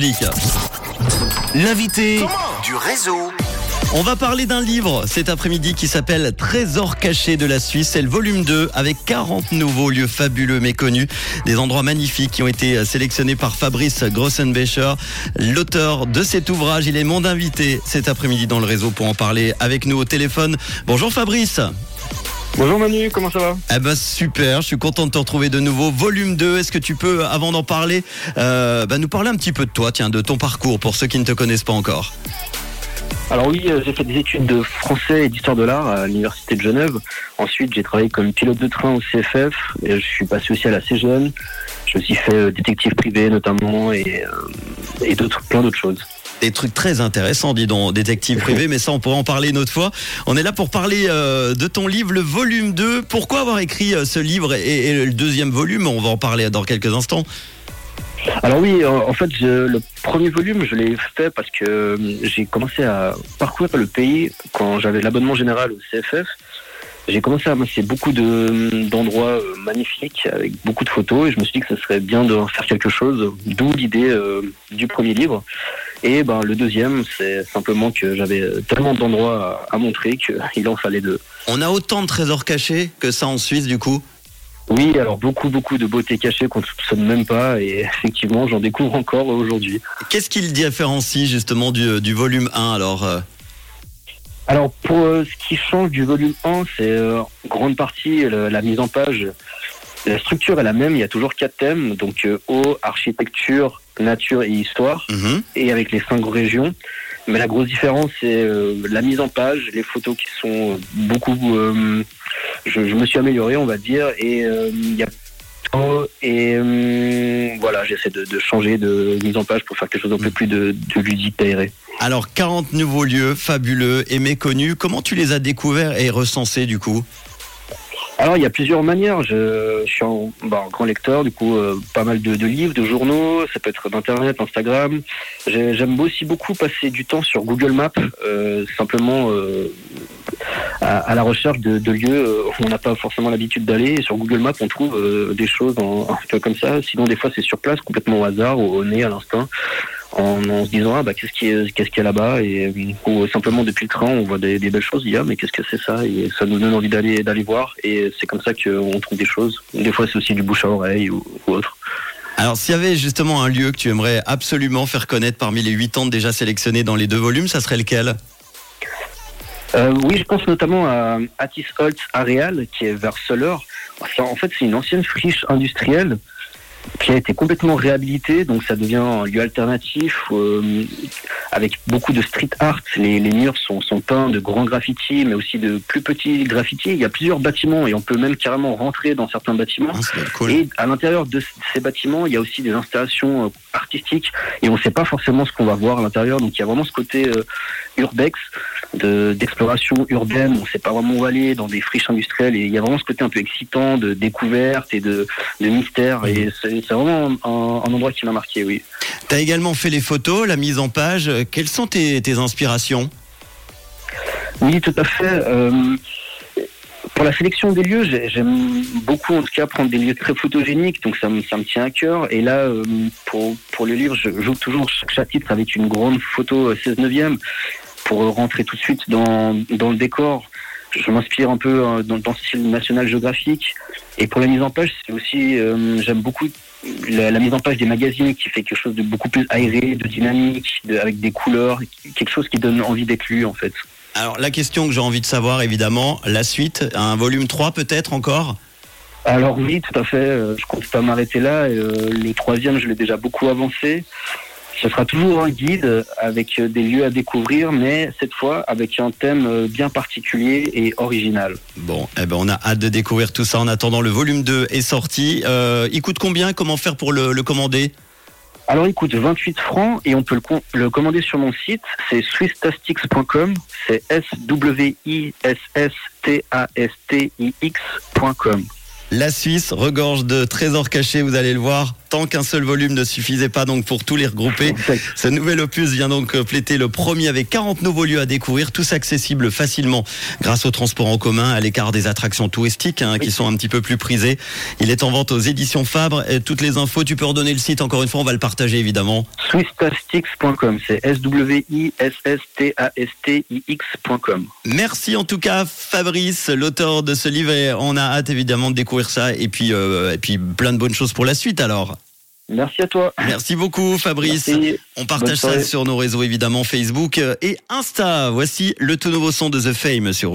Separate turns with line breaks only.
public. L'invité
du réseau.
On va parler d'un livre cet après-midi qui s'appelle Trésors cachés de la Suisse. C'est le volume 2 avec 40 nouveaux lieux fabuleux méconnus. Des endroits magnifiques qui ont été sélectionnés par Fabrice Grossenbecher. L'auteur de cet ouvrage, il est mon invité cet après-midi dans le réseau pour en parler avec nous au téléphone. Bonjour Fabrice.
Bonjour Manu, comment ça va?
Eh ben super, je suis content de te retrouver de nouveau. Volume 2, est-ce que tu peux, avant d'en parler, euh, bah, nous parler un petit peu de toi, tiens, de ton parcours pour ceux qui ne te connaissent pas encore?
Alors oui, euh, j'ai fait des études de français et d'histoire de l'art à l'université de Genève. Ensuite, j'ai travaillé comme pilote de train au CFF. Et je suis passé aussi à la CGN. Je me suis fait euh, détective privé notamment et, euh, et d'autres, plein d'autres choses
des trucs très intéressants, dis donc, détective privé, mais ça on pourra en parler une autre fois. On est là pour parler de ton livre, le volume 2. Pourquoi avoir écrit ce livre et, le deuxième volume? On va en parler dans quelques instants.
Alors oui, en fait, le premier volume, je l'ai fait parce que euh, j'ai commencé à parcourir le pays quand j'avais l'abonnement général au CFF. J'ai commencé à amasser beaucoup d'endroits euh, magnifiques avec beaucoup de photos et je me suis dit que ce serait bien de faire quelque chose, d'où l'idée euh, du premier livre. Et ben, le deuxième, c'est simplement que j'avais tellement d'endroits à, à montrer qu'il en fallait deux.
On a autant de trésors cachés que ça en Suisse du coup?
Oui, alors beaucoup, beaucoup de beauté cachée qu'on ne soupçonne même pas et effectivement, j'en découvre encore aujourd'hui.
Qu'est-ce qu'il différencie justement du, du volume 1 alors euh?
Alors pour euh, ce qui change du volume 1, c'est euh, grande partie la mise en page. La structure est la même, il y a toujours quatre thèmes, donc eau, architecture, nature et histoire, mhm. et avec les cinq régions. Mais la grosse différence, c'est la mise en page, les photos qui sont beaucoup je, me suis amélioré, on va dire, et euh, il y a et euh, voilà, j'essaie de, changer de mise en page pour faire quelque chose un peu plus de, de ludique, aéré.
Alors, 40 nouveaux lieux fabuleux et méconnus. Comment tu les as découverts et recensés du coup?
Alors il y a plusieurs manières. Je, suis bah, un, grand lecteur, du coup euh, pas mal de, livres, de journaux. Ça peut être d'internet, Instagram. J'aime aussi beaucoup passer du temps sur Google Maps, simplement à, la recherche de, lieux euh, où on n'a pas forcément l'habitude d'aller. sur Google Maps, on trouve euh, des choses en, un peu comme ça. Sinon, des fois, c'est sur place, complètement au hasard, au, au nez, à l'instant. En, se disant ah bah qu'est-ce qui est qu'est-ce qu'il y a là-bas? Et ou simplement depuis le train on voit des, belles choses il y a mais qu'est-ce que c'est ça? Et ça nous donne envie d'aller d'aller voir. Et c'est comme ça qu'on trouve des choses. Des fois c'est aussi du bouche à oreille ou, ou autre.
Alors, s'il y avait justement un lieu que tu aimerais absolument faire connaître parmi les huit ans déjà sélectionnés dans les deux volumes, ça serait lequel?
Euh, oui, je pense notamment à Atis Holtz Areal, qui est vers Soler. En fait, c'est une ancienne friche industrielle qui a été complètement réhabilité, donc ça devient un lieu alternatif euh, avec beaucoup de street art. Les, murs sont, sont, peints de grands graffitis, mais aussi de plus petits graffitis. Il y a plusieurs bâtiments et on peut même carrément rentrer dans certains bâtiments. Ah, et à l'intérieur de ces bâtiments, il y a aussi des installations euh, artistiques et on ne sait pas forcément ce qu'on va voir à l'intérieur. Donc il y a vraiment ce côté euh, urbex d'exploration urbaine. On ne sait pas vraiment où aller dans des friches industrielles et il y a vraiment ce côté un peu excitant de découverte et de, de mystère. Et c'est vraiment un, endroit qui m'a marqué, oui.
Tu as également fait les photos, la mise en page. Quelles sont tes, inspirations?
Oui, tout à fait. Euh, pour la sélection des lieux, j'aime beaucoup en tout cas prendre des lieux très photogéniques, donc ça me, ça me tient à cœur. Et là, euh, pour, pour le livre, je joue toujours chaque chapitre avec une grande photo 16 euh, neuvième pour rentrer tout de suite dans, dans le décor je m'inspire un peu euh, dans, le style national géographique. Et pour la mise en page, c'est aussi, euh, j'aime beaucoup la, mise en page des magazines qui fait quelque chose de beaucoup plus aéré, de dynamique, avec des couleurs, quelque chose qui donne envie d'être lu en fait.
Alors la question que j'ai envie de savoir évidemment, la suite, un volume 3 peut-être encore?
Alors oui, tout à fait. Euh, je compte pas m'arrêter là. le troisième, je l'ai déjà beaucoup avancé. Ce sera toujours un guide avec des lieux à découvrir, mais cette fois avec un thème bien particulier et original.
Bon, eh ben on a hâte de découvrir tout ça en attendant le volume 2 est sorti. Euh, il coûte combien? Comment faire pour le, commander?
Alors il coûte 28 francs et on peut le, commander sur mon site, c'est swisstastics.com, c'est S-W-I-S-S-T-A-S-T-I-X.com.
La Suisse regorge de trésors cachés, vous allez le voir, tant qu'un seul volume ne suffisait pas donc pour tous les regrouper. Ce nouvel opus vient donc pléter le premier avec 40 nouveaux lieux à découvrir, tous accessibles facilement grâce au transport en commun, à l'écart des attractions touristiques hein, qui sont un petit peu plus prisées. Il est en vente aux éditions Fabre. Et toutes les infos, tu peux redonner le site encore une fois, on va le partager évidemment.
Swisstastics.com, c'est S-W-I-S-S-T-A-S-T-I-X.com.
Merci en tout cas Fabrice, l'auteur de ce livre. Et on a hâte évidemment de découvrir ça et puis, euh, et puis plein de bonnes choses pour la suite alors.
Merci à toi.
Merci beaucoup Fabrice. On partage ça sur nos réseaux évidemment Facebook et Insta. Voici le tout nouveau son de The Fame sur